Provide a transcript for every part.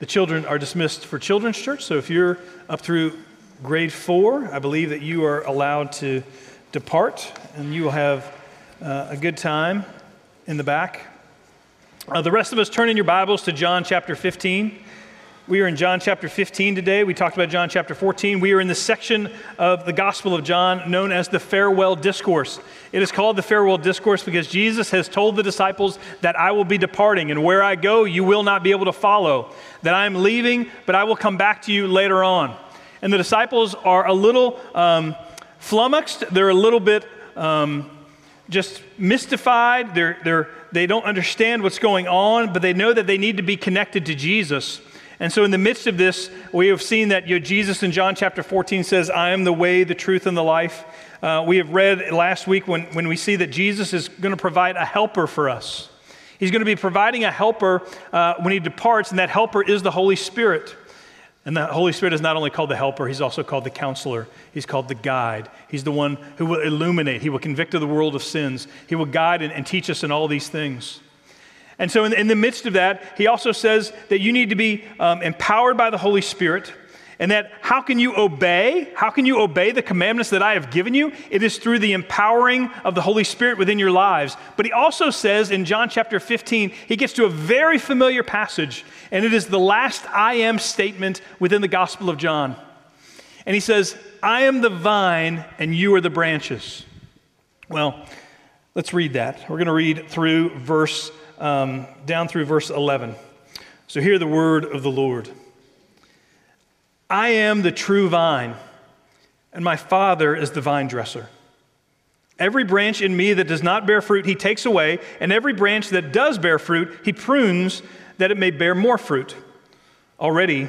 the children are dismissed for children's church. So if you're up through grade four, I believe that you are allowed to depart and you will have uh, a good time in the back. Uh, the rest of us turn in your Bibles to John chapter 15. We are in John chapter 15 today. We talked about John chapter 14. We are in the section of the Gospel of John known as the farewell discourse. It is called the farewell discourse because Jesus has told the disciples that I will be departing, and where I go, you will not be able to follow. That I am leaving, but I will come back to you later on. And the disciples are a little um, flummoxed, they're a little bit um, just mystified. They're, they're, they don't understand what's going on, but they know that they need to be connected to Jesus. And so, in the midst of this, we have seen that you know, Jesus in John chapter 14 says, I am the way, the truth, and the life. Uh, we have read last week when, when we see that Jesus is going to provide a helper for us. He's going to be providing a helper uh, when he departs, and that helper is the Holy Spirit. And the Holy Spirit is not only called the helper, he's also called the counselor. He's called the guide. He's the one who will illuminate. He will convict of the world of sins. He will guide and, and teach us in all these things. And so, in, in, the midst of that, he also says that you need to be um, empowered by the Holy Spirit. And that how can you obey? How can you obey the commandments that I have given you? It is through the empowering of the Holy Spirit within your lives. But he also says in John chapter 15, he gets to a very familiar passage, and it is the last I am statement within the Gospel of John. And he says, I am the vine, and you are the branches. Well, let's read that. We're going to read through verse um, down through verse 11. So hear the word of the Lord. I am the true vine, and my Father is the vine dresser. Every branch in me that does not bear fruit, he takes away, and every branch that does bear fruit, he prunes that it may bear more fruit. Already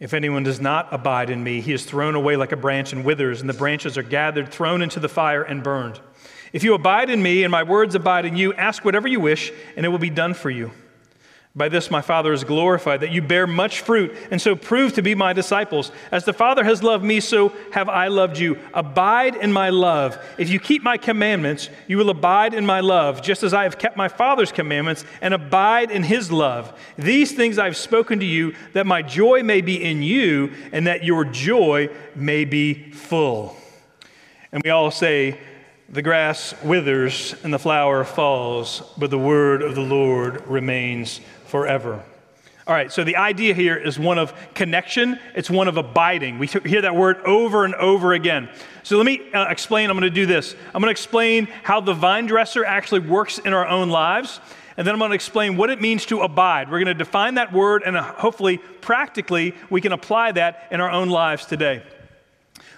If anyone does not abide in me, he is thrown away like a branch and withers, and the branches are gathered, thrown into the fire, and burned. If you abide in me, and my words abide in you, ask whatever you wish, and it will be done for you. By this my Father is glorified, that you bear much fruit, and so prove to be my disciples. As the Father has loved me, so have I loved you. Abide in my love. If you keep my commandments, you will abide in my love, just as I have kept my Father's commandments and abide in his love. These things I have spoken to you, that my joy may be in you, and that your joy may be full. And we all say, the grass withers and the flower falls, but the word of the Lord remains forever. All right, so the idea here is one of connection, it's one of abiding. We hear that word over and over again. So let me uh, explain. I'm going to do this. I'm going to explain how the vine dresser actually works in our own lives, and then I'm going to explain what it means to abide. We're going to define that word, and uh, hopefully, practically, we can apply that in our own lives today.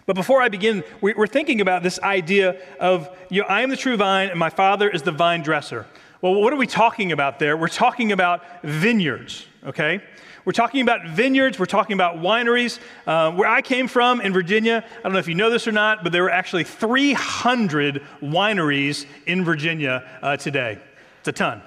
But before I begin, we're thinking about this idea of, you know, I am the true vine, and my Father is the vine dresser. Well, what are we talking about there? We're talking about vineyards, okay? We're talking about vineyards, we're talking about wineries. Uh, where I came from in Virginia, I don't know if you know this or not, but there were actually 300 wineries in Virginia uh, today. It's a ton.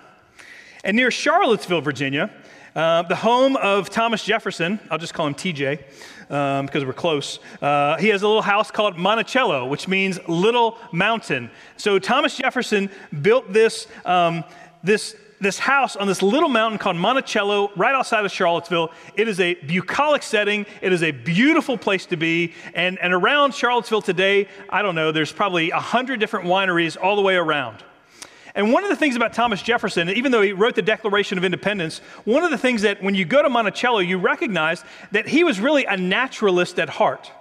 And near Charlottesville, Virginia, uh, the home of Thomas Jefferson, I'll just call him TJ um, because we're close. Uh, he has a little house called Monticello, which means little mountain. So Thomas Jefferson built this, um, this, this house on this little mountain called Monticello, right outside of Charlottesville. It is a bucolic setting. It is a beautiful place to be. And, and around Charlottesville today, I don't know, there's probably 100 different wineries all the way around. And one of the things about Thomas Jefferson, even though he wrote the Declaration of Independence, one of the things that when you go to Monticello, you recognize that he was really a naturalist at heart.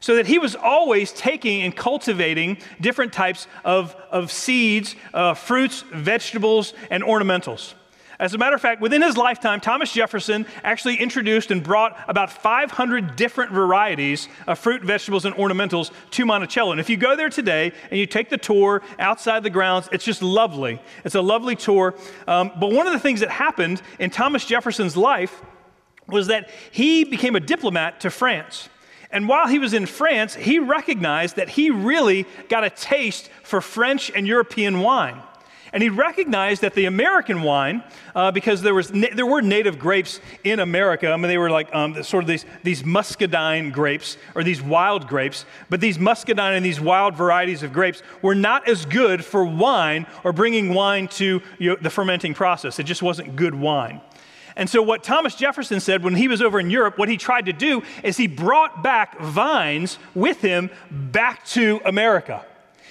So that he was always taking and cultivating different types of, of seeds, uh, fruits, vegetables, and ornamentals. As a matter of fact, within his lifetime, Thomas Jefferson actually introduced and brought about 500 different varieties of fruit, vegetables, and ornamentals to Monticello. And if you go there today and you take the tour outside the grounds, it's just lovely. It's a lovely tour. Um, but one of the things that happened in Thomas Jefferson's life was that he became a diplomat to France. And while he was in France, he recognized that he really got a taste for French and European wine. And he recognized that the American wine, uh, because there, was na- there were native grapes in America, I mean, they were like um, sort of these, these muscadine grapes or these wild grapes, but these muscadine and these wild varieties of grapes were not as good for wine or bringing wine to you know, the fermenting process. It just wasn't good wine. And so, what Thomas Jefferson said when he was over in Europe, what he tried to do is he brought back vines with him back to America.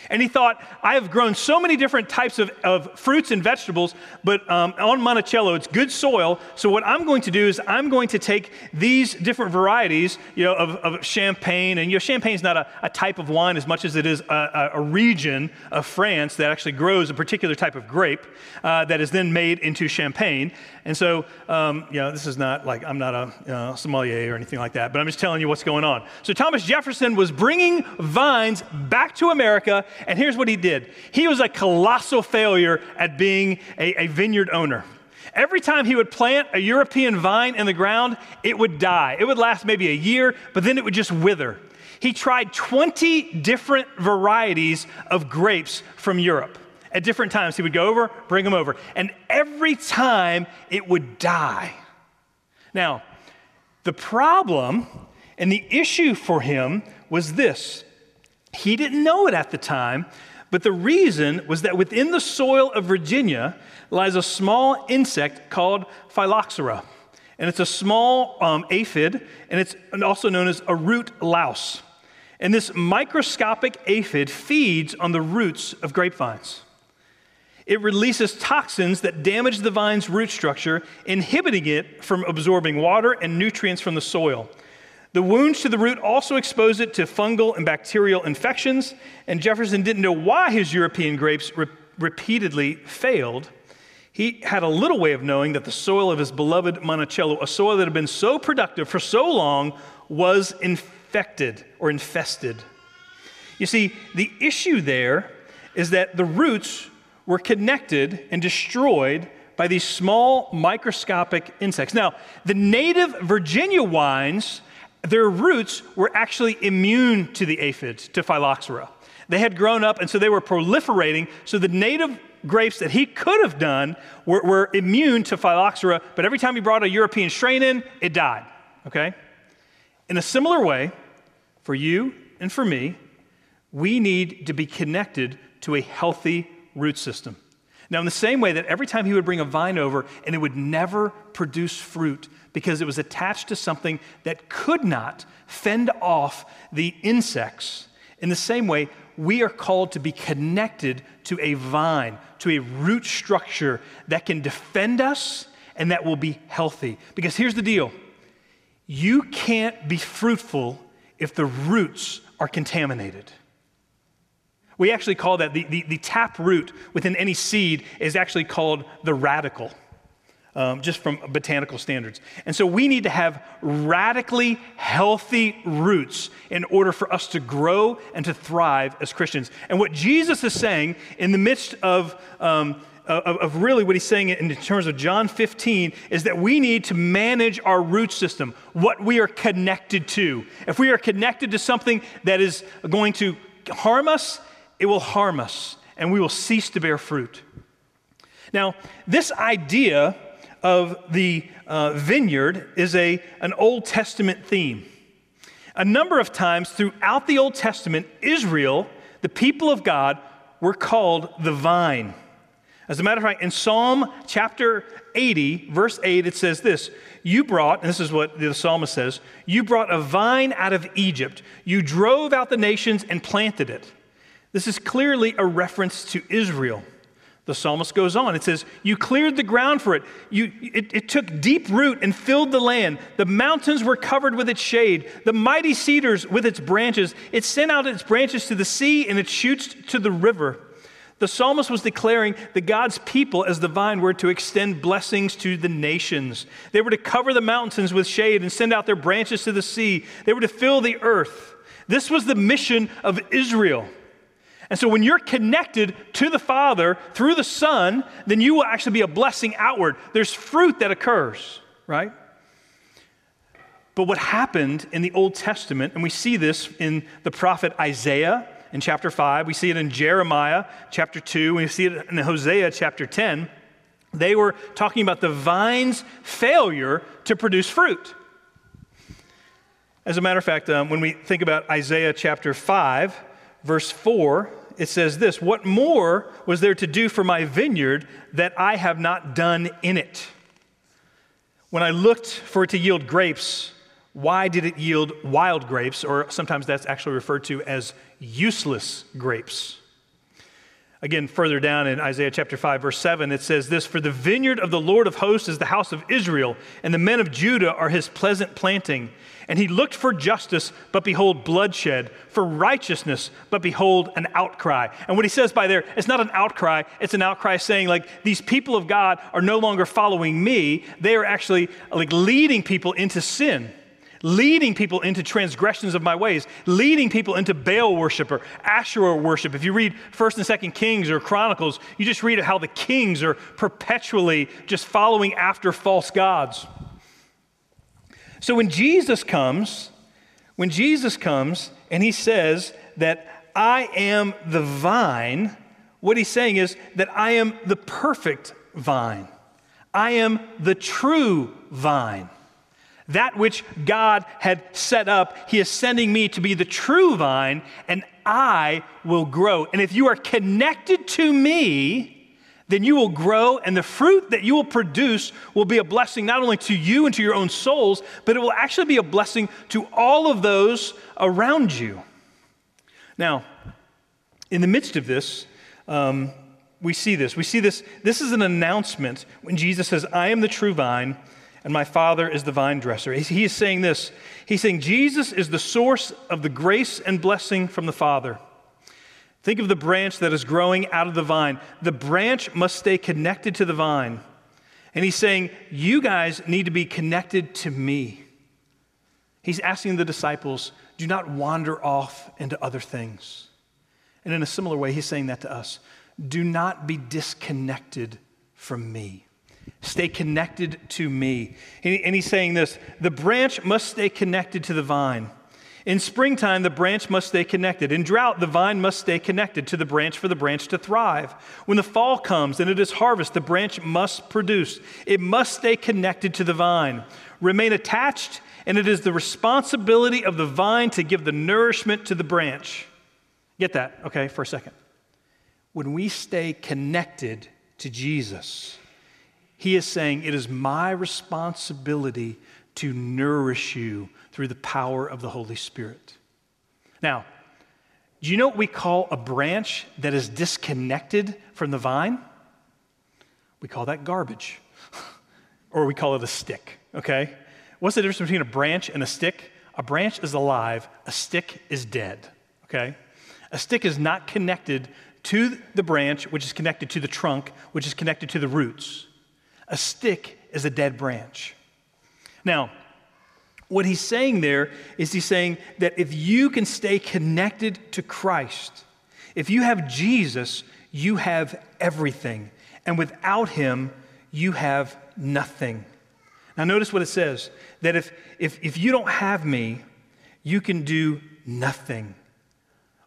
And he thought, I have grown so many different types of, of fruits and vegetables, but um, on Monticello, it's good soil. So, what I'm going to do is I'm going to take these different varieties you know, of, of champagne. And you know, champagne is not a, a, type of wine as much as it is a, a, region of France that actually grows a particular type of grape uh, that is then made into champagne. And so, um, you know, this is not like I'm not a sommelier or anything like that, but I'm just telling you what's going on. So, Thomas Jefferson was bringing vines back to America and here's what he did he was a colossal failure at being a, a vineyard owner. Every time he would plant a European vine in the ground, it would die. It would last maybe a year, but then it would just wither. He tried 20 different varieties of grapes from Europe. At different times, he would go over, bring them over, and every time it would die. Now, the problem and the issue for him was this he didn't know it at the time, but the reason was that within the soil of Virginia lies a small insect called phylloxera. And it's a small um, aphid, and it's also known as a root louse. And this microscopic aphid feeds on the roots of grapevines. It releases toxins that damage the vine's root structure, inhibiting it from absorbing water and nutrients from the soil. The wounds to the root also exposed it to fungal and bacterial infections, and Jefferson didn't know why his European grapes re- repeatedly failed. He had a little way of knowing that the soil of his beloved Monticello, a soil that had been so productive for so long, was infected or infested. You see, the issue there is that the roots were connected and destroyed by these small microscopic insects. Now, the native Virginia wines their roots were actually immune to the aphids, to phylloxera. They had grown up, and so they were proliferating. So the native grapes that he could have done were, were immune to phylloxera, but every time he brought a European strain in, it died. Okay? In a similar way, for you and for me, we need to be connected to a healthy root system. Now, in the same way that every time he would bring a vine over and it would never produce fruit because it was attached to something that could not fend off the insects, in the same way, we are called to be connected to a vine, to a root structure that can defend us and that will be healthy. Because here's the deal you can't be fruitful if the roots are contaminated. We actually call that the, the, the tap root within any seed is actually called the radicle. Um, just from botanical standards. And so we need to have radically healthy roots in order for us to grow and to thrive as Christians. And what Jesus is saying in the midst of, um, of, of, really what he's saying in terms of John 15 is that we need to manage our root system, what we are connected to. If we are connected to something that is going to harm us, it will harm us and we will cease to bear fruit. Now, this idea of the uh, vineyard is a, an Old Testament theme. A number of times throughout the Old Testament, Israel, the people of God, were called the vine. As a matter of fact, in Psalm chapter 80, verse 8, it says this You brought, and this is what the psalmist says, you brought a vine out of Egypt. You drove out the nations and planted it. This is clearly a reference to Israel. The psalmist goes on. It says, You cleared the ground for it. You, it. It took deep root and filled the land. The mountains were covered with its shade, the mighty cedars with its branches. It sent out its branches to the sea and its shoots to the river. The psalmist was declaring that God's people, as the vine, were to extend blessings to the nations. They were to cover the mountains with shade and send out their branches to the sea. They were to fill the earth. This was the mission of Israel. And so when you're connected to the Father through the Son, then you will actually be a blessing outward. There's fruit that occurs, right? But what happened in the Old Testament, and we see this in the prophet Isaiah in chapter 5, we see it in Jeremiah chapter 2, we see it in Hosea chapter 10. They were talking about the vine's failure to produce fruit. As a matter of fact, um, when we think about Isaiah chapter 5, verse 4, it says this What more was there to do for my vineyard that I have not done in it? When I looked for it to yield grapes, why did it yield wild grapes? Or sometimes that's actually referred to as useless grapes. Again, further down in Isaiah chapter 5, verse 7, it says this For the vineyard of the Lord of hosts is the house of Israel, and the men of Judah are his pleasant planting. And he looked for justice, but behold, bloodshed, for righteousness, but behold, an outcry. And what he says by there, it's not an outcry, it's an outcry saying, like, these people of God are no longer following me. They are actually like leading people into sin leading people into transgressions of my ways, leading people into Baal worship or Asherah worship. If you read 1st and 2nd Kings or Chronicles, you just read how the kings are perpetually just following after false gods. So when Jesus comes, when Jesus comes and he says that I am the vine, what he's saying is that I am the perfect vine. I am the true vine. That which God had set up, He is sending me to be the true vine, and I will grow. And if you are connected to me, then you will grow, and the fruit that you will produce will be a blessing not only to you and to your own souls, but it will actually be a blessing to all of those around you. Now, in the midst of this, um, we see this. We see this. This is an announcement when Jesus says, I am the true vine and my Father is the vine dresser. He is saying this. He's saying Jesus is the source of the grace and blessing from the Father. Think of the branch that is growing out of the vine. The branch must stay connected to the vine. And he's saying, You guys need to be connected to me. He's asking the disciples, Do not wander off into other things. And in a similar way, he's saying that to us. Do not be disconnected from me. Stay connected to me. And he's saying this the branch must stay connected to the vine. In springtime, the branch must stay connected. In drought, the vine must stay connected to the branch for the branch to thrive. When the fall comes and it is harvest, the branch must produce. It must stay connected to the vine. Remain attached, and it is the responsibility of the vine to give the nourishment to the branch. Get that, okay, for a second. When we stay connected to Jesus, he is saying, It is my responsibility to nourish you through the power of the Holy Spirit. Now, do you know what we call a branch that is disconnected from the vine? We call that garbage, or we call it a stick, okay? What's the difference between a branch and a stick? A branch is alive, a stick is dead, okay? A stick is not connected to the branch, which is connected to the trunk, which is connected to the roots. A stick is a dead branch. Now, what he's saying there is he's saying that if you can stay connected to Christ, if you have Jesus, you have everything. And without him, you have nothing. Now, notice what it says that if, if, if you don't have me, you can do nothing.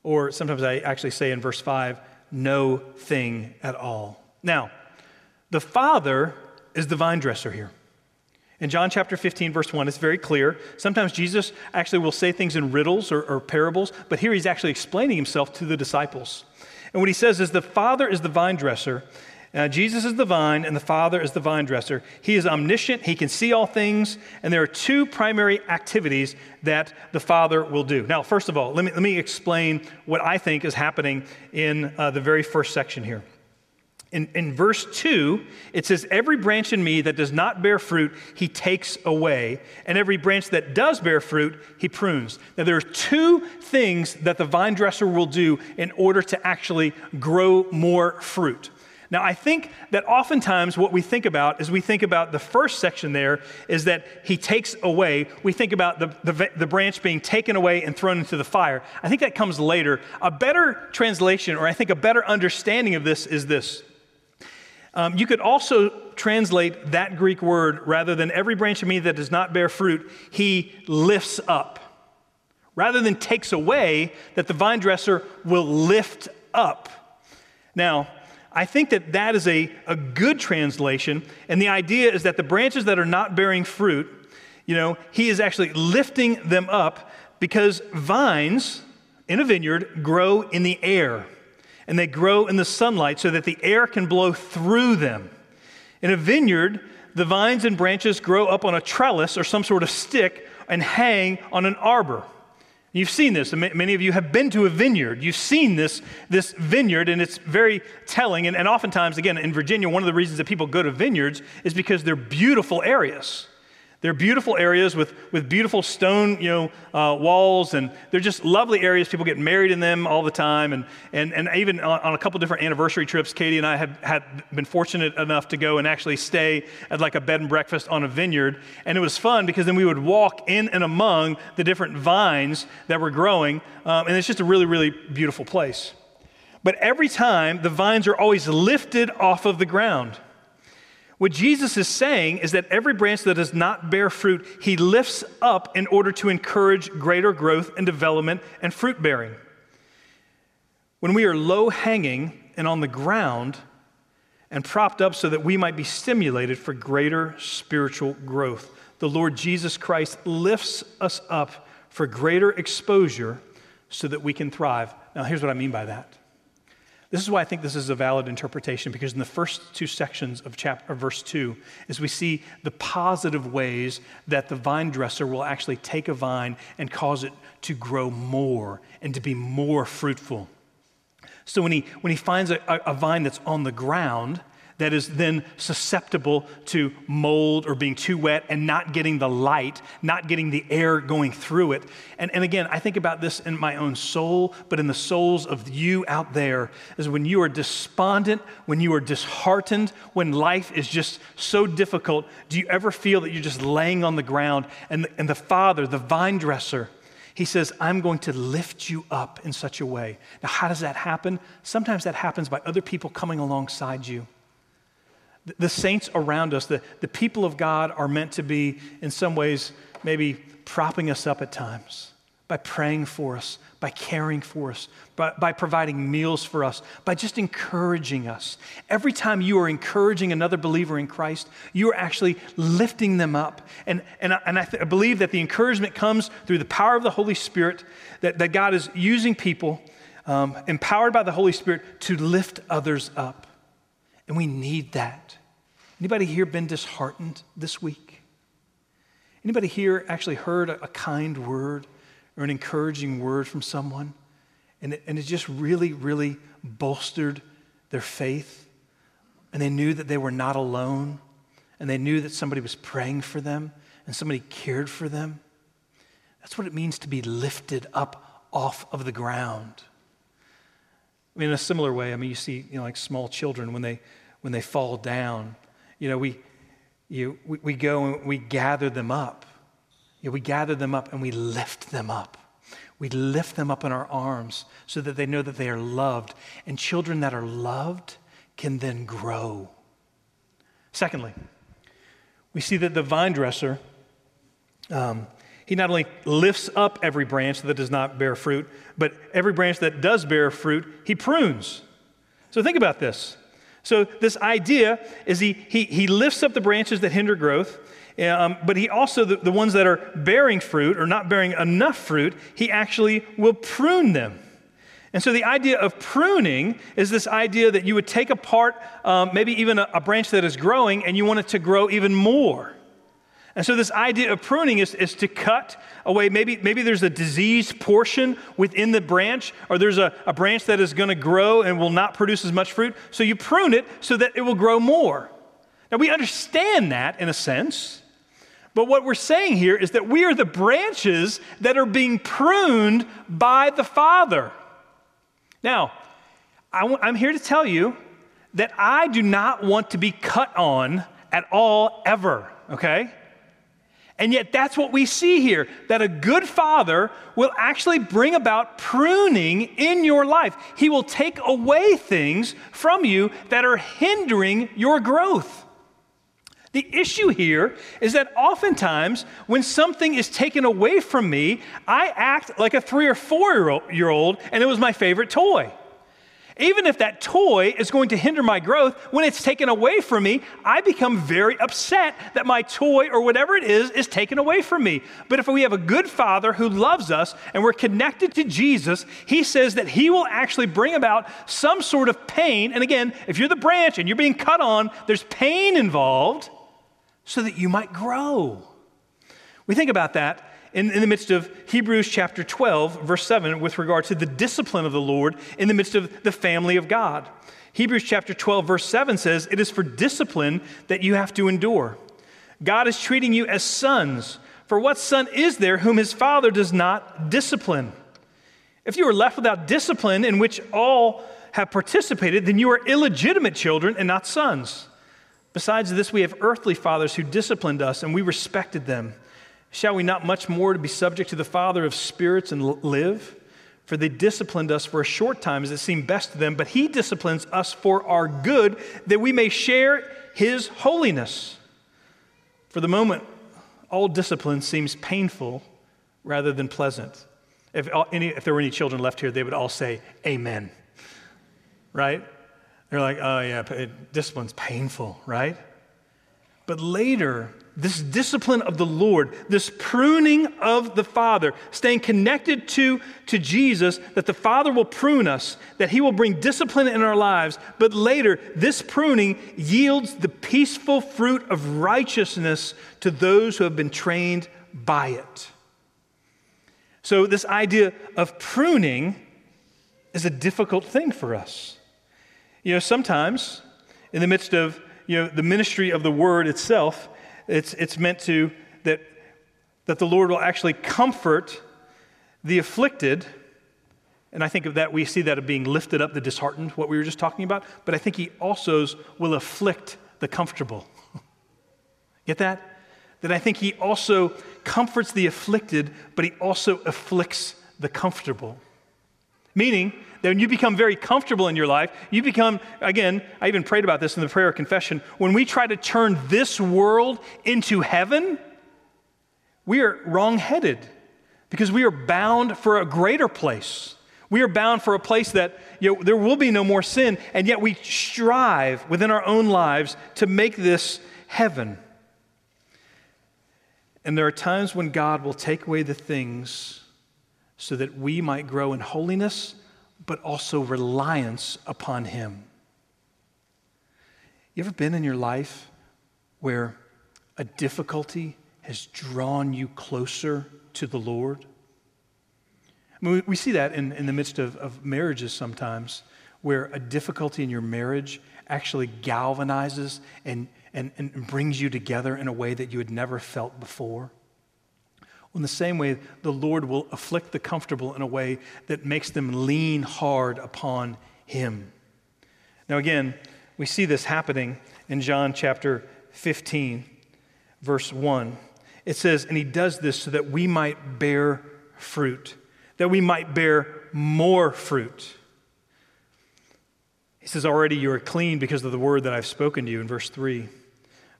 Or sometimes I actually say in verse 5, no thing at all. Now, the Father is the vine dresser here. In John chapter 15, verse 1, it's very clear. Sometimes Jesus actually will say things in riddles or, or, parables, but here he's actually explaining himself to the disciples. And what he says is the Father is the vine dresser, uh, Jesus is the vine, and the Father is the vine dresser. He is omniscient, he can see all things, and there are two primary activities that the Father will do. Now, first of all, let me, let me explain what I think is happening in uh, the very first section here. In, in verse 2, it says, Every branch in me that does not bear fruit, he takes away, and every branch that does bear fruit, he prunes. Now, there are two things that the vine dresser will do in order to actually grow more fruit. Now, I think that oftentimes what we think about is we think about the first section there is that he takes away. We think about the, the, the, branch being taken away and thrown into the fire. I think that comes later. A better translation, or I think a better understanding of this, is this Um, you could also translate that Greek word rather than every branch of me that does not bear fruit, he lifts up. Rather than takes away, that the vine dresser will lift up. Now, I think that that is a, a good translation, and the idea is that the branches that are not bearing fruit, you know, he is actually lifting them up because vines in a vineyard grow in the air and they grow in the sunlight so that the air can blow through them. In a vineyard, the vines and branches grow up on a trellis or some sort of stick and hang on an arbor. You've seen this. Many of you have been to a vineyard. You've seen this, this vineyard, and it's very telling. And, and oftentimes, again, in Virginia, one of the reasons that people go to vineyards is because they're beautiful areas. They're beautiful areas with, with beautiful stone you know, uh, walls, and they're just lovely areas. People get married in them all the time. And, and, and even on, on a couple different anniversary trips, Katie and I have had been fortunate enough to go and actually stay at like a bed and breakfast on a vineyard. And it was fun because then we would walk in and among the different vines that were growing. Um, and it's just a really, really beautiful place. But every time, the vines are always lifted off of the ground. What Jesus is saying is that every branch that does not bear fruit, he lifts up in order to encourage greater growth and development and fruit bearing. When we are low hanging and on the ground and propped up so that we might be stimulated for greater spiritual growth, the Lord Jesus Christ lifts us up for greater exposure so that we can thrive. Now, here's what I mean by that. This is why I think this is a valid interpretation because in the first two sections of chapter verse 2 is we see the positive ways that the vine dresser will actually take a vine and cause it to grow more and to be more fruitful. So when he when he finds a, a vine that's on the ground, that is then susceptible to mold or being too wet and not getting the light, not getting the air going through it. And, and again, I think about this in my own soul, but in the souls of you out there, is when you are despondent, when you are disheartened, when life is just so difficult, do you ever feel that you're just laying on the ground and and the Father, the vine dresser, he says, I'm going to lift you up in such a way. Now, how does that happen? Sometimes that happens by other people coming alongside you. The saints around us, the, the people of God, are meant to be, in some ways, maybe propping us up at times by praying for us, by caring for us, by, by providing meals for us, by just encouraging us. Every time you are encouraging another believer in Christ, you are actually lifting them up. And, and, I, and I, th- I believe that the encouragement comes through the power of the Holy Spirit, that, that God is using people um, empowered by the Holy Spirit to lift others up. And we need that. Anybody here been disheartened this week? Anybody here actually heard a, kind word or an encouraging word from someone? And it, and it just really, really bolstered their faith. And they knew that they were not alone. And they knew that somebody was praying for them and somebody cared for them. That's what it means to be lifted up off of the ground. I mean, in a similar way, I mean, you see, you know, like small children when they when they fall down, you know, we, you, we, we go and we gather them up. You know, we gather them up and we lift them up. We lift them up in our arms so that they know that they are loved. And children that are loved can then grow. Secondly, we see that the vine dresser, um, he not only lifts up every branch that does not bear fruit, but every branch that does bear fruit, he prunes. So think about this. So, this idea is he, he, he lifts up the branches that hinder growth, um, but he also, the, the ones that are bearing fruit or not bearing enough fruit, he actually will prune them. And so, the idea of pruning is this idea that you would take apart um, maybe even a, a branch that is growing and you want it to grow even more. And so, this idea of pruning is, is to cut away. Maybe, maybe there's a diseased portion within the branch, or there's a, a branch that is going to grow and will not produce as much fruit. So, you prune it so that it will grow more. Now, we understand that in a sense. But what we're saying here is that we are the branches that are being pruned by the Father. Now, i w- I'm here to tell you that I do not want to be cut on at all, ever, okay? And yet, that's what we see here that a good father will actually bring about pruning in your life. He will take away things from you that are hindering your growth. The issue here is that oftentimes when something is taken away from me, I act like a three or four year old and it was my favorite toy. Even if that toy is going to hinder my growth, when it's taken away from me, I become very upset that my toy or whatever it is is taken away from me. But if we have a good father who loves us and we're connected to Jesus, he says that he will actually bring about some sort of pain. And again, if you're the branch and you're being cut on, there's pain involved so that you might grow. We think about that in, in, the midst of Hebrews chapter 12, verse 7, with regard to the discipline of the Lord in the midst of the family of God. Hebrews chapter 12, verse 7 says, It is for discipline that you have to endure. God is treating you as sons. For what son is there whom his father does not discipline? If you are left without discipline in which all have participated, then you are illegitimate children and not sons. Besides this, we have earthly fathers who disciplined us, and we respected them. Shall we not much more to be subject to the Father of spirits and live? For they disciplined us for a short time as it seemed best to them, but He disciplines us for our good, that we may share His holiness. For the moment, all discipline seems painful rather than pleasant. If, any, if there were any children left here, they would all say, Amen. Right? They're like, oh, yeah, discipline's painful, right? But later, this discipline of the Lord, this pruning of the Father, staying connected to, to Jesus, that the Father will prune us, that He will bring discipline in our lives. But later, this pruning yields the peaceful fruit of righteousness to those who have been trained by it. So, this idea of pruning is a difficult thing for us. You know, sometimes in the midst of you know, the ministry of the word itself, it's, it's meant to that, that the Lord will actually comfort the afflicted. And I think of that, we see that of being lifted up, the disheartened, what we were just talking about. But I think he also will afflict the comfortable. Get that? That I think he also comforts the afflicted, but he also afflicts the comfortable. Meaning, that when you become very comfortable in your life, you become, again, I even prayed about this in the prayer of confession. When we try to turn this world into heaven, we are wrong-headed because we are bound for a greater place. We are bound for a place that you know, there will be no more sin, and yet we strive within our own lives to make this heaven. And there are times when God will take away the things so that we might grow in holiness but also reliance upon Him. You ever been in your life where a difficulty has drawn you closer to the Lord? I mean, we see that in, in the midst of, of marriages sometimes, where a difficulty in your marriage actually galvanizes and, and, and brings you together in a way that you had never felt before. In the same way, the Lord will afflict the comfortable in a way that makes them lean hard upon Him. Now, again, we see this happening in John chapter 15, verse 1. It says, And He does this so that we might bear fruit, that we might bear more fruit. He says, Already you are clean because of the word that I've spoken to you in verse 3.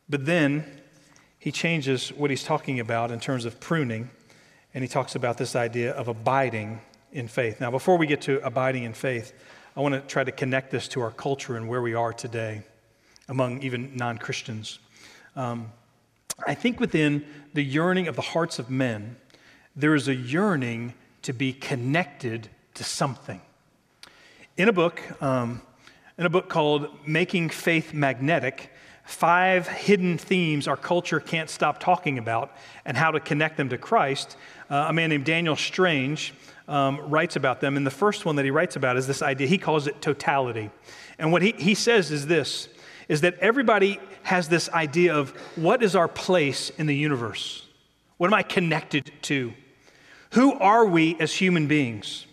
But then, he changes what he's talking about in terms of pruning, and he talks about this idea of abiding in faith. Now, before we get to abiding in faith, I want to try to connect this to our culture and where we are today among even non Christians. Um, I think within the yearning of the hearts of men, there is a yearning to be connected to something. In a book, um, in a book called Making Faith Magnetic, five hidden themes our culture can't stop talking about and how to connect them to Christ. Uh, a man named Daniel Strange um, writes about them. And the first one that he writes about is this idea. He calls it totality. And what he, he says is this is that everybody has this idea of what is our place in the universe? What am I connected to? Who are we as human beings?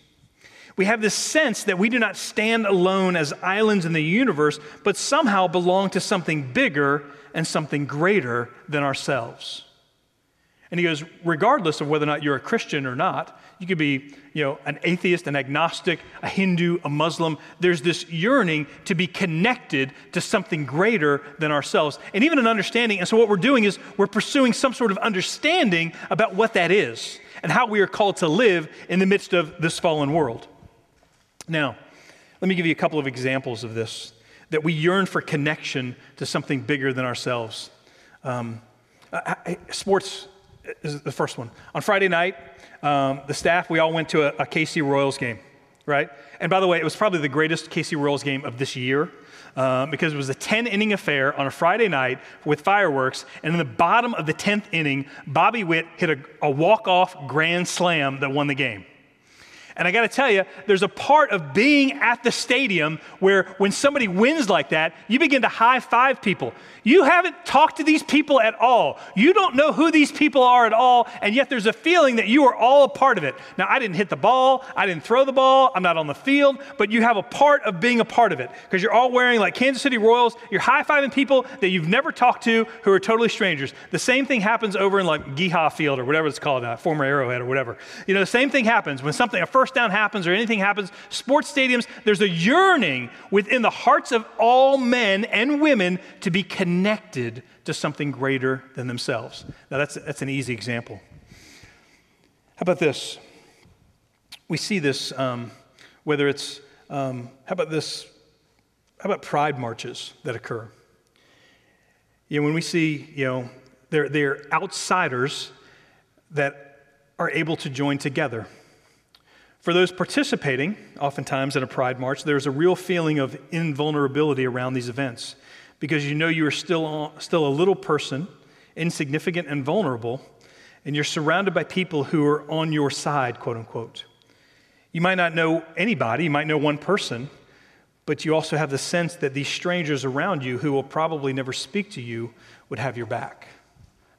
We have this sense that we do not stand alone as islands in the universe, but somehow belong to something bigger and something greater than ourselves. And he goes, regardless of whether or not you're a Christian or not, you could be, you know, an atheist, an agnostic, a Hindu, a Muslim. There's this yearning to be connected to something greater than ourselves, and even an understanding. And so what we're doing is we're pursuing some sort of understanding about what that is and how we are called to live in the midst of this fallen world. Now, let me give you a couple of examples of this that we yearn for connection to something bigger than ourselves. Um, sports is the first one. On Friday night, um, the staff, we all went to a, a KC Royals game, right? And by the way, it was probably the greatest KC Royals game of this year. Um, because it was a 10 inning affair on a Friday night with fireworks. And in the bottom of the 10th inning, Bobby Witt hit a, a walk off grand slam that won the game. And I got to tell you, there's a part of being at the stadium where when somebody wins like that, you begin to high five people. You haven't talked to these people at all. You don't know who these people are at all, and yet there's a feeling that you are all a part of it. Now, I didn't hit the ball, I didn't throw the ball, I'm not on the field, but you have a part of being a part of it because you're all wearing like Kansas City Royals, you're high fiving people that you've never talked to who are totally strangers. The same thing happens over in like Geha Field or whatever it's called, uh, former Arrowhead or whatever. You know, the same thing happens when something, a first down happens or anything happens. Sports stadiums, there's a yearning within the hearts of all men and women to be connected connected to something greater than themselves. Now, that's, that's an easy example. How about this? We see this, um, whether it's, um, how about this? How about pride marches that occur? You know, when we see, you know, they're, they're outsiders that are able to join together. For those participating, oftentimes in a pride march, there's a real feeling of invulnerability around these events because you know you are still, still a little person, insignificant and vulnerable, and you're surrounded by people who are on your side, quote unquote. You might not know anybody, you might know one person, but you also have the sense that these strangers around you who will probably never speak to you would have your back.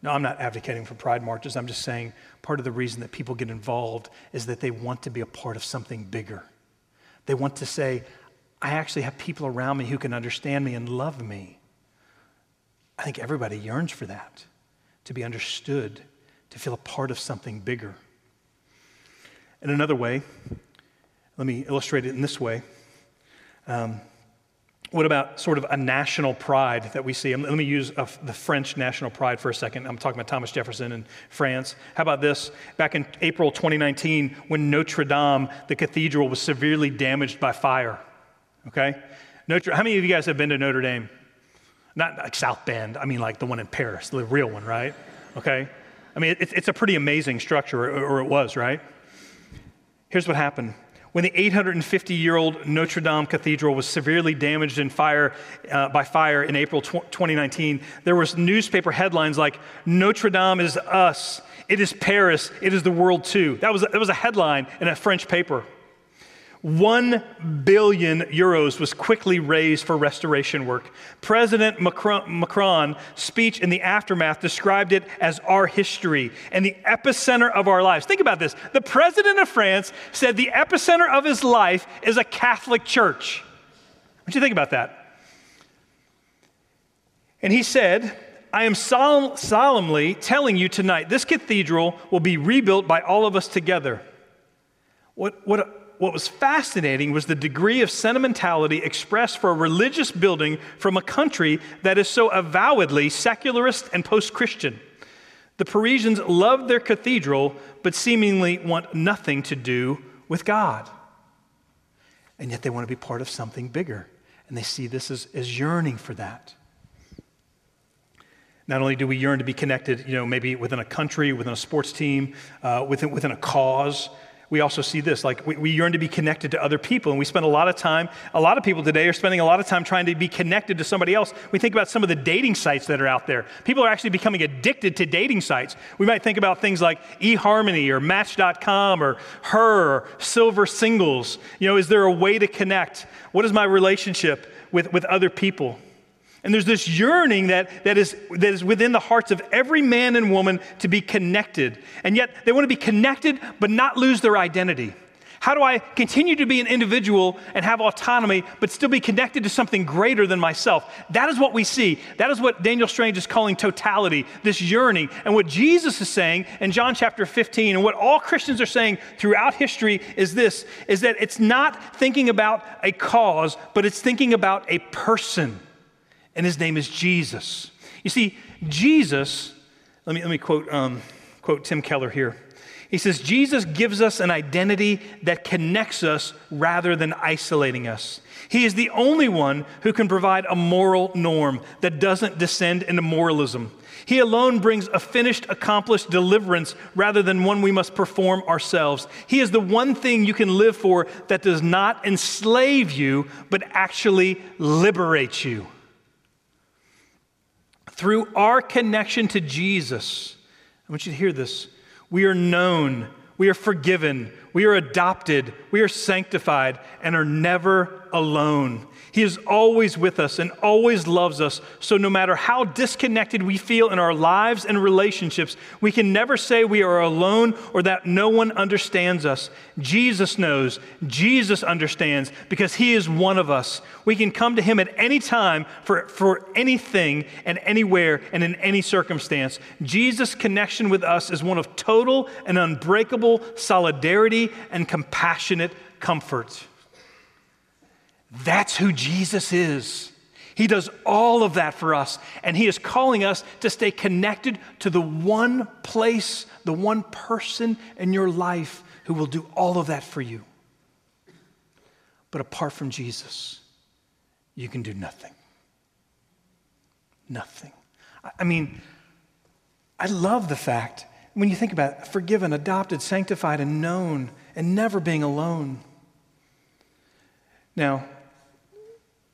Now, I'm not advocating for pride marches. I'm just saying part of the reason that people get involved is that they want to be a part of something bigger. They want to say, I actually have people around me who can understand me and love me. I think everybody yearns for that, to be understood, to feel a part of something bigger. In another way, let me illustrate it in this way. Um, what about sort of a national pride that we see? Let me use a, the French national pride for a second. I'm talking about Thomas Jefferson in France. How about this? Back in April 2019, when Notre Dame, the cathedral, was severely damaged by fire okay? Notre, how many of you guys have been to Notre Dame? Not like South Bend, I mean like the one in Paris, the real one, right? Okay? I mean, it, it's a pretty amazing structure, or, or it was, right? Here's what happened. When the 850 year old Notre Dame Cathedral was severely damaged in fire, uh, by fire in April tw- 2019, there was newspaper headlines like, Notre Dame is us, it is Paris, it is the world too. That was, that was a headline in a French paper. 1 billion euros was quickly raised for restoration work. President Macron, Macron's speech in the aftermath described it as our history and the epicenter of our lives. Think about this. The president of France said the epicenter of his life is a Catholic church. What do you think about that? And he said, I am solemn, solemnly telling you tonight, this cathedral will be rebuilt by all of us together. What, what, what was fascinating was the degree of sentimentality expressed for a religious building from a country that is so avowedly secularist and post Christian. The Parisians love their cathedral, but seemingly want nothing to do with God. And yet they want to be part of something bigger. And they see this as, as yearning for that. Not only do we yearn to be connected, you know, maybe within a country, within a sports team, uh, within, within a cause, we also see this like we, we, yearn to be connected to other people and we spend a lot of time a lot of people today are spending a lot of time trying to be connected to somebody else. We think about some of the dating sites that are out there. People are actually becoming addicted to dating sites. We might think about things like eharmony or match.com or her or silver singles. You know is there a way to connect? What is my relationship with, with other people and there's this yearning that, that, is, that is within the hearts of every man and woman to be connected. And yet they want to be connected but not lose their identity. How do I continue to be an individual and have autonomy, but still be connected to something greater than myself? That is what we see. That is what Daniel Strange is calling totality, this yearning. And what Jesus is saying in John chapter 15, and what all Christians are saying throughout history is this is that it's not thinking about a cause, but it's thinking about a person. And his name is Jesus. You see, Jesus, let me, let me quote, um, quote Tim Keller here. He says, Jesus gives us an identity that connects us rather than isolating us. He is the only one who can provide a moral norm that doesn't descend into moralism. He alone brings a finished, accomplished deliverance rather than one we must perform ourselves. He is the one thing you can live for that does not enslave you, but actually liberates you. Through our connection to Jesus, I want you to hear this we are known, we are forgiven, we are adopted, we are sanctified, and are never alone. He is always with us and always loves us. So, no matter how disconnected we feel in our lives and relationships, we can never say we are alone or that no one understands us. Jesus knows, Jesus understands because He is one of us. We can come to Him at any time for, for anything and anywhere and in any circumstance. Jesus' connection with us is one of total and unbreakable solidarity and compassionate comfort. That's who Jesus is. He does all of that for us, and He is calling us to stay connected to the one place, the one person in your life who will do all of that for you. But apart from Jesus, you can do nothing. Nothing. I mean, I love the fact when you think about it, forgiven, adopted, sanctified, and known, and never being alone. Now,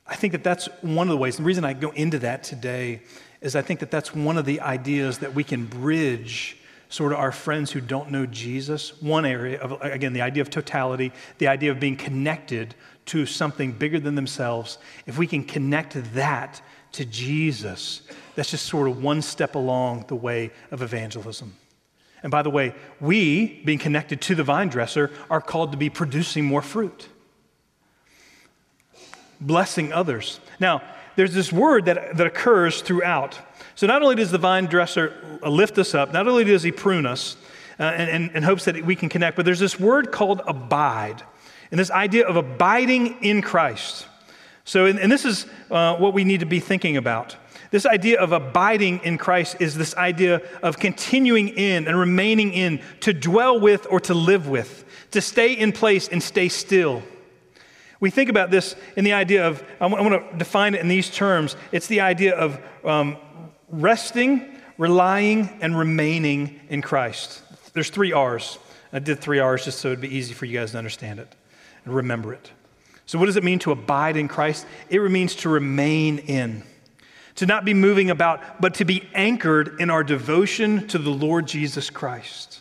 I think that that's one of the ways. The reason I go into that today is I think that that's one of the ideas that we can bridge sort of our friends who don't know Jesus. One area of, again, the idea of totality, the idea of being connected to something bigger than themselves. If we can connect that to Jesus, that's just sort of one step along the way of evangelism. And by the way, we, being connected to the vine dresser, are called to be producing more fruit blessing others. Now, there's this word that, that occurs throughout. So not only does the vine dresser lift us up, not only does he prune us uh, and, and, hopes that we can connect, but there's this word called abide. And this idea of abiding in Christ. So, and, and this is uh, what we need to be thinking about. This idea of abiding in Christ is this idea of continuing in and remaining in, to dwell with or to live with, to stay in place and stay still. We think about this in the idea of, I want to define it in these terms. It's the idea of um, resting, relying, and remaining in Christ. There's three R's. I did three R's just so it'd be easy for you guys to understand it and remember it. So, what does it mean to abide in Christ? It means to remain in, to not be moving about, but to be anchored in our devotion to the Lord Jesus Christ.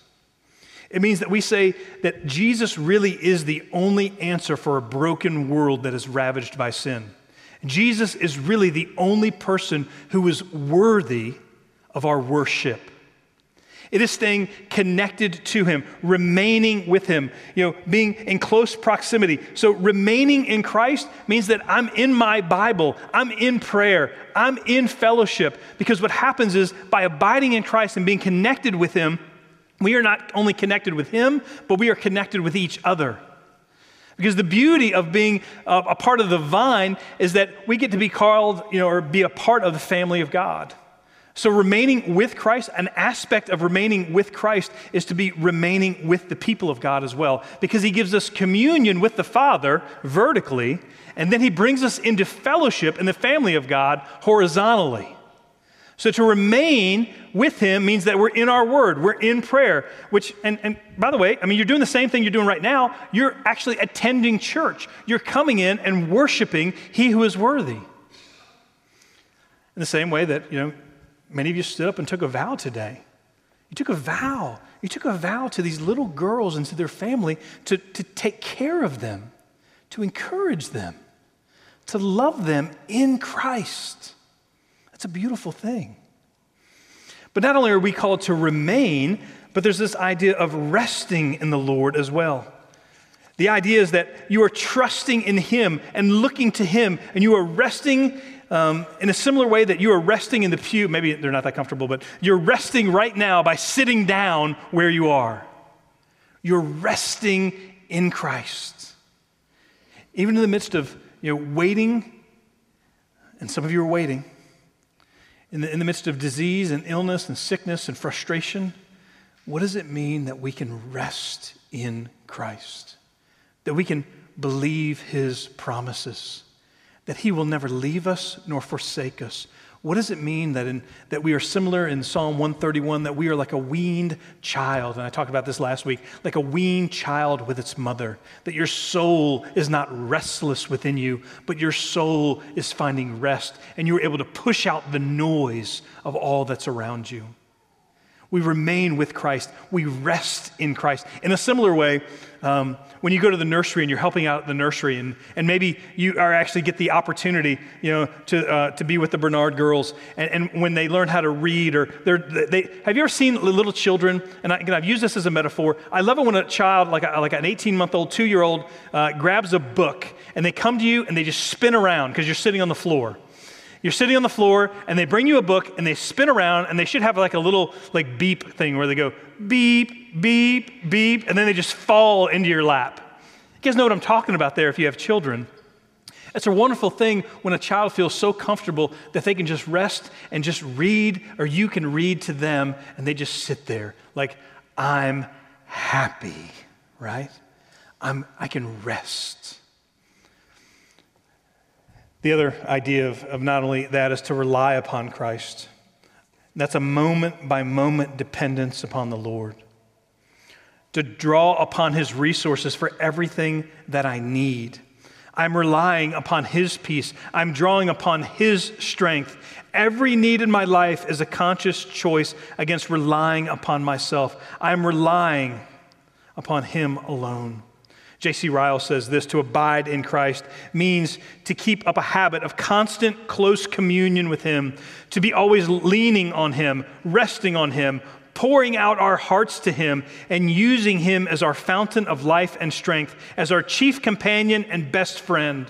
It means that we say that Jesus really is the only answer for a broken world that is ravaged by sin. Jesus is really the only person who is worthy of our worship. It is staying connected to Him, remaining with Him, you know, being in close proximity. So, remaining in Christ means that I'm in my Bible, I'm in prayer, I'm in fellowship. Because what happens is by abiding in Christ and being connected with Him, we are not only connected with Him, but we are connected with each other. Because the beauty of being a, a part of the vine is that we get to be called, you know, or be a part of the family of God. So, remaining with Christ, an aspect of remaining with Christ is to be remaining with the people of God as well, because He gives us communion with the Father vertically, and then He brings us into fellowship in the family of God horizontally. So to remain with him means that we're in our word, we're in prayer, which, and, and by the way, I mean, you're doing the same thing you're doing right now. You're actually attending church. You're coming in and worshiping he who is worthy. In the same way that, you know, many of you stood up and took a vow today. You took a vow. You took a vow to these little girls and to their family to, to take care of them, to encourage them, to love them in Christ. That's a beautiful thing. But not only are we called to remain, but there's this idea of resting in the Lord as well. The idea is that you are trusting in Him and looking to Him, and you are resting um, in a similar way that you are resting in the pew. Maybe they're not that comfortable, but you're resting right now by sitting down where you are. You're resting in Christ. Even in the midst of you know, waiting, and some of you are waiting, in the, in the midst of disease and illness and sickness and frustration, what does it mean that we can rest in Christ? That we can believe his promises, that he will never leave us nor forsake us, what does it mean that, in, that we are similar in Psalm 131, that we are like a weaned child? And I talked about this last week like a weaned child with its mother, that your soul is not restless within you, but your soul is finding rest, and you're able to push out the noise of all that's around you. We remain with Christ. We rest in Christ. In a similar way, um, when you go to the nursery and you're helping out at the nursery, and, and maybe you are actually get the opportunity, you know, to, uh, to be with the Bernard girls, and, and when they learn how to read, or they're, they, have you ever seen little children? And I, I've used this as a metaphor. I love it when a child, like, a, like an 18 month old, two year old, uh, grabs a book, and they come to you and they just spin around because you're sitting on the floor. You're sitting on the floor and they bring you a book and they spin around and they should have like a little like beep thing where they go beep, beep, beep, and then they just fall into your lap. You guys know what I'm talking about there if you have children. It's a wonderful thing when a child feels so comfortable that they can just rest and just read, or you can read to them, and they just sit there like, I'm happy, right? I'm, I can rest. The other idea of, of not only that is to rely upon Christ. That's a moment by moment dependence upon the Lord. To draw upon His resources for everything that I need. I'm relying upon His peace. I'm drawing upon His strength. Every need in my life is a conscious choice against relying upon myself. I'm relying upon Him alone. J.C. Ryle says this to abide in Christ means to keep up a habit of constant, close communion with Him, to be always leaning on Him, resting on Him, pouring out our hearts to Him, and using Him as our fountain of life and strength, as our chief companion and best friend.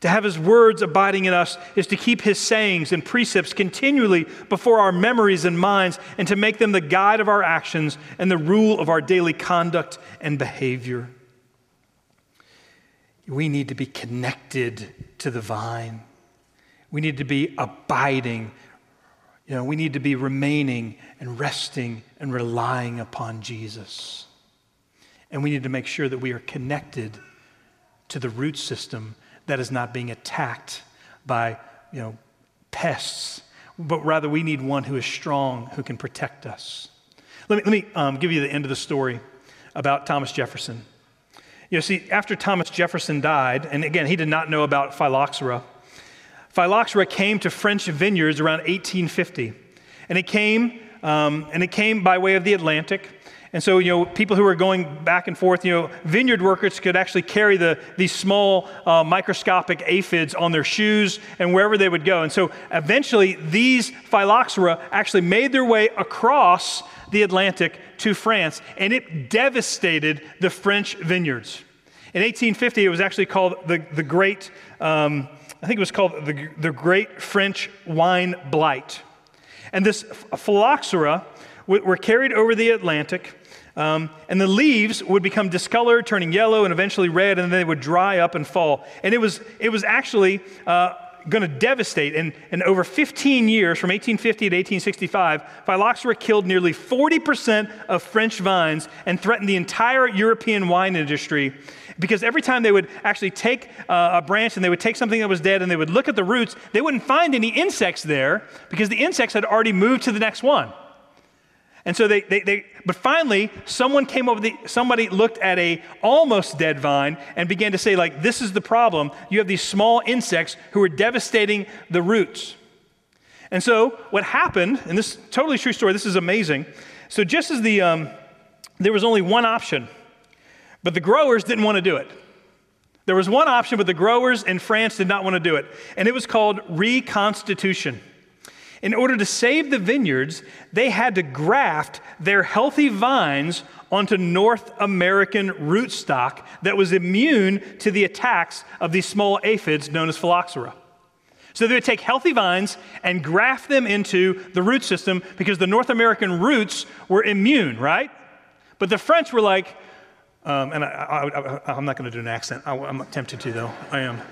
To have His words abiding in us is to keep His sayings and precepts continually before our memories and minds, and to make them the guide of our actions and the rule of our daily conduct and behavior. We need to be connected to the vine. We need to be abiding. You know, we need to be remaining and resting and relying upon Jesus. And we need to make sure that we are connected to the root system that is not being attacked by, you know, pests, but rather we need one who is strong, who can protect us. Let me, let me um, give you the end of the story about Thomas Jefferson. You see, after Thomas Jefferson died, and again, he did not know about phylloxera, phylloxera came to French vineyards around 1850. And it came, um, and it came by way of the Atlantic. And so, you know, people who were going back and forth, you know, vineyard workers could actually carry the, these small uh, microscopic aphids on their shoes and wherever they would go. And so eventually, these phylloxera actually made their way across the Atlantic to France, and it devastated the French vineyards. In 1850, it was actually called the, the Great, um, I think it was called the, the Great French Wine Blight. And this phylloxera were carried over the Atlantic, um, and the leaves would become discolored, turning yellow and eventually red, and then they would dry up and fall. And it was, it was actually uh, going to devastate. And, and over 15 years, from 1850 to 1865, phylloxera killed nearly 40% of French vines and threatened the entire European wine industry. Because every time they would actually take uh, a branch and they would take something that was dead and they would look at the roots, they wouldn't find any insects there because the insects had already moved to the next one. And so they, they, they, but finally, someone came over the, somebody looked at a almost dead vine and began to say, like, this is the problem. You have these small insects who are devastating the roots. And so what happened, and this totally true story, this is amazing. So just as the, um, there was only one option, but the growers didn't want to do it. There was one option, but the growers in France did not want to do it. And it was called reconstitution. In order to save the vineyards, they had to graft their healthy vines onto North American rootstock that was immune to the attacks of these small aphids known as phylloxera. So they would take healthy vines and graft them into the root system because the North American roots were immune, right? But the French were like, um, and I, am not going to do an accent. I, am tempted to, though. I am.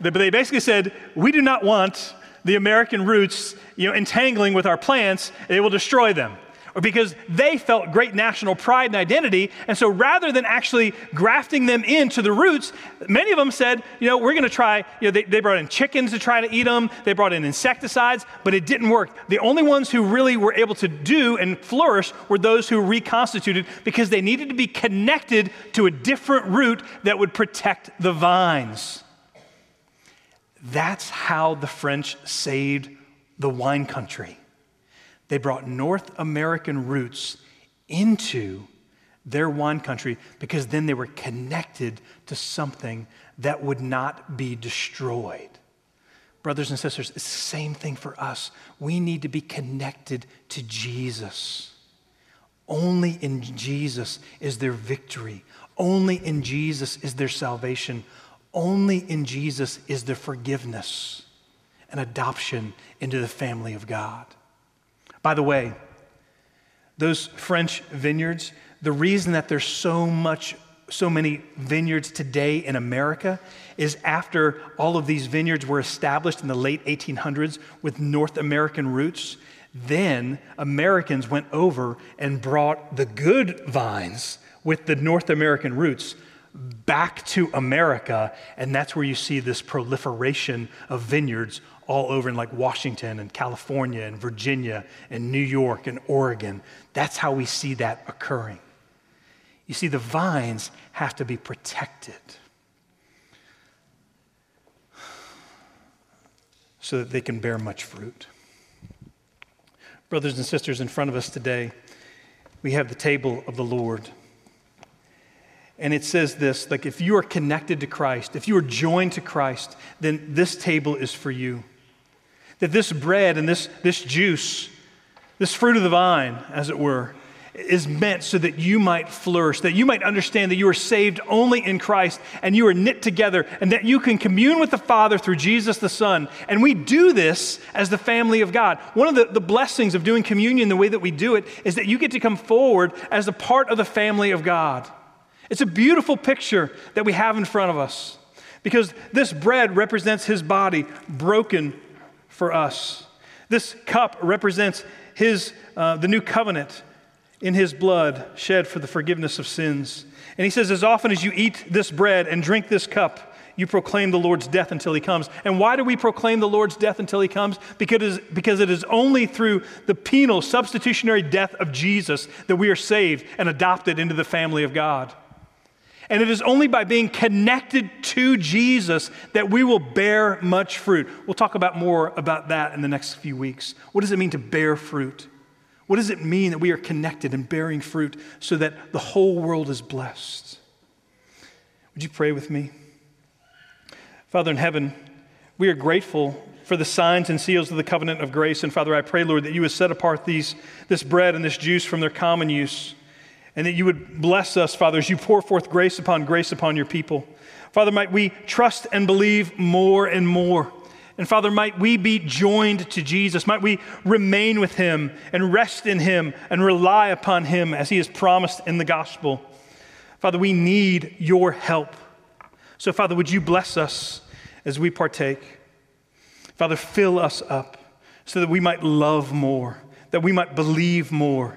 But they basically said, we do not want the American roots, you know, entangling with our plants. It will destroy them or because they felt great national pride and identity. And so rather than actually grafting them into the roots, many of them said, you know, we're going to try, you know, they, they brought in chickens to try to eat them, they brought in insecticides, but it didn't work. The only ones who really were able to do and flourish were those who reconstituted because they needed to be connected to a different root that would protect the vines. That's how the French saved the wine country. They brought North American roots into their wine country because then they were connected to something that would not be destroyed. Brothers and sisters, it's the same thing for us. We need to be connected to Jesus. Only in Jesus is there victory. Only in Jesus is there salvation. Only in Jesus is there forgiveness and adoption into the family of God. By the way, those French vineyards, the reason that there's so much so many vineyards today in America is after all of these vineyards were established in the late 1800s with North American roots, then Americans went over and brought the good vines with the North American roots back to America, and that's where you see this proliferation of vineyards all over in like Washington and California and Virginia and New York and Oregon. That's how we see that occurring. You see, the vines have to be protected so that they can bear much fruit. Brothers and sisters, in front of us today, we have the table of the Lord. And it says this like, if you are connected to Christ, if you are joined to Christ, then this table is for you. That this bread and this, this juice, this fruit of the vine, as it were, is meant so that you might flourish, that you might understand that you are saved only in Christ and you are knit together, and that you can commune with the Father through Jesus the Son. And we do this as the family of God. One of the, the blessings of doing communion the way that we do it is that you get to come forward as a part of the family of God. It's a beautiful picture that we have in front of us because this bread represents his body broken for us. This cup represents his, uh, the new covenant in his blood shed for the forgiveness of sins. And he says, As often as you eat this bread and drink this cup, you proclaim the Lord's death until he comes. And why do we proclaim the Lord's death until he comes? Because, because it is only through the penal, substitutionary death of Jesus that we are saved and adopted into the family of God. And it is only by being connected to Jesus that we will bear much fruit. We'll talk about more about that in the next few weeks. What does it mean to bear fruit? What does it mean that we are connected and bearing fruit so that the whole world is blessed? Would you pray with me? Father in heaven, we are grateful for the signs and seals of the covenant of grace. And Father, I pray, Lord, that you would set apart these, this bread and this juice from their common use and that you would bless us, Father, as you pour forth grace upon grace upon your people. Father, might we trust and believe more and more. And Father, might we be joined to Jesus. Might we remain with him and rest in him and rely upon him as he has promised in the gospel. Father, we need your help. So, Father, would you bless us as we partake? Father, fill us up so that we might love more, that we might believe more